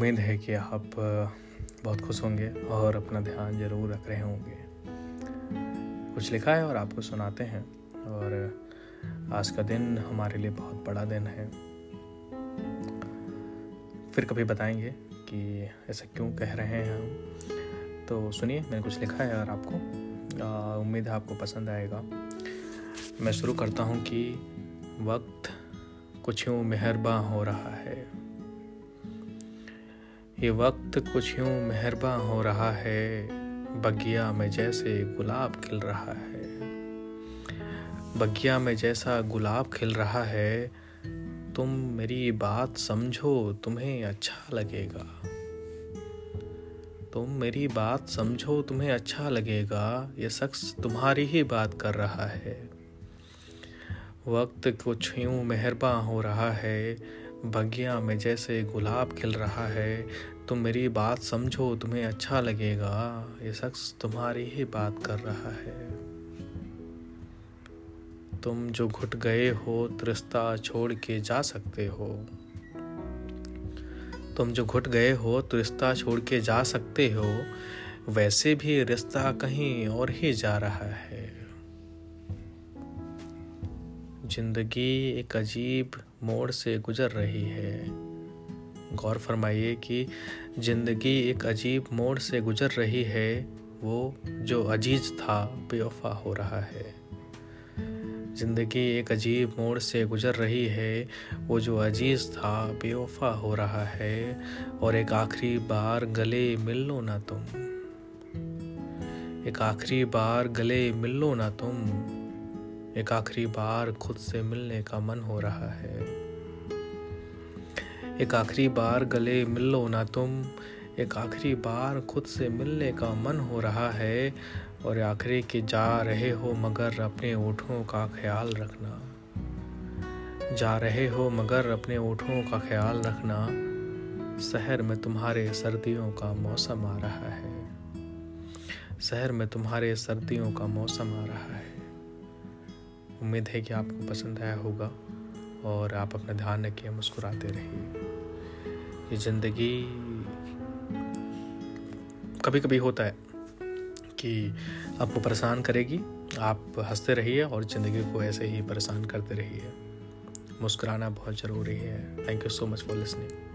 उम्मीद है कि आप बहुत खुश होंगे और अपना ध्यान ज़रूर रख रहे होंगे। कुछ लिखा है और आपको सुनाते हैं और आज का दिन हमारे लिए बहुत बड़ा दिन है। फिर कभी बताएँगे कि ऐसा क्यों कह रहे हैं हम। तो सुनिए, मैंने कुछ लिखा है और आपको उम्मीद है आपको पसंद आएगा। मैं शुरू करता हूँ कि वक्त कुछ यूँ मेहरबा हो रहा है। ये वक्त कुछ यूँ मेहरबा हो रहा है, बगिया में जैसे गुलाब खिल रहा है। बगिया में जैसा गुलाब खिल रहा है, तुम मेरी बात समझो, तुम्हें अच्छा लगेगा। तुम मेरी बात समझो, तुम्हें अच्छा लगेगा, ये शख्स तुम्हारी ही बात कर रहा है। वक्त कुछ यूँ मेहरबा हो रहा है बगिया में जैसे गुलाब खिल रहा है, तुम मेरी बात समझो, तुम्हें अच्छा लगेगा। ये शख्स तुम्हारी ही बात कर रहा है। तुम जो घुट गए हो रिश्ता छोड़ के जा सकते हो। तुम जो घुट गए हो तो रिश्ता छोड़ के जा सकते हो। वैसे भी रिश्ता कहीं और ही जा रहा है। ज़िंदगी एक अजीब मोड़ से गुजर रही है। गौर फरमाइए कि ज़िंदगी एक अजीब मोड़ से गुजर रही है, वो जो अज़ीज़ था, बेवफा हो रहा है। ज़िंदगी एक अजीब मोड़ से गुजर रही है, वो जो अज़ीज़ था, बेवफा हो रहा है, और एक आखिरी बार गले मिल लो ना तुम। एक आखिरी बार गले मिल लो ना तुम। एक आखिरी बार खुद से मिलने का मन हो रहा है। एक आखिरी बार गले मिल लो ना तुम, एक आखिरी बार खुद से मिलने का मन हो रहा है और आखिरी के जा रहे हो मगर अपने ओठों का ख्याल रखना। जा रहे हो मगर अपने ओठों का ख्याल रखना, शहर में तुम्हारे सर्दियों का मौसम आ रहा है। शहर में तुम्हारे सर्दियों का मौसम आ रहा है। उम्मीद है कि आपको पसंद आया होगा और आप अपना ध्यान रखिए, मुस्कुराते रहिए। ये ज़िंदगी कभी कभी होता है कि आपको परेशान करेगी, आप हँसते रहिए और ज़िंदगी को ऐसे ही परेशान करते रहिए। मुस्कुराना बहुत ज़रूरी है। Thank you so much for listening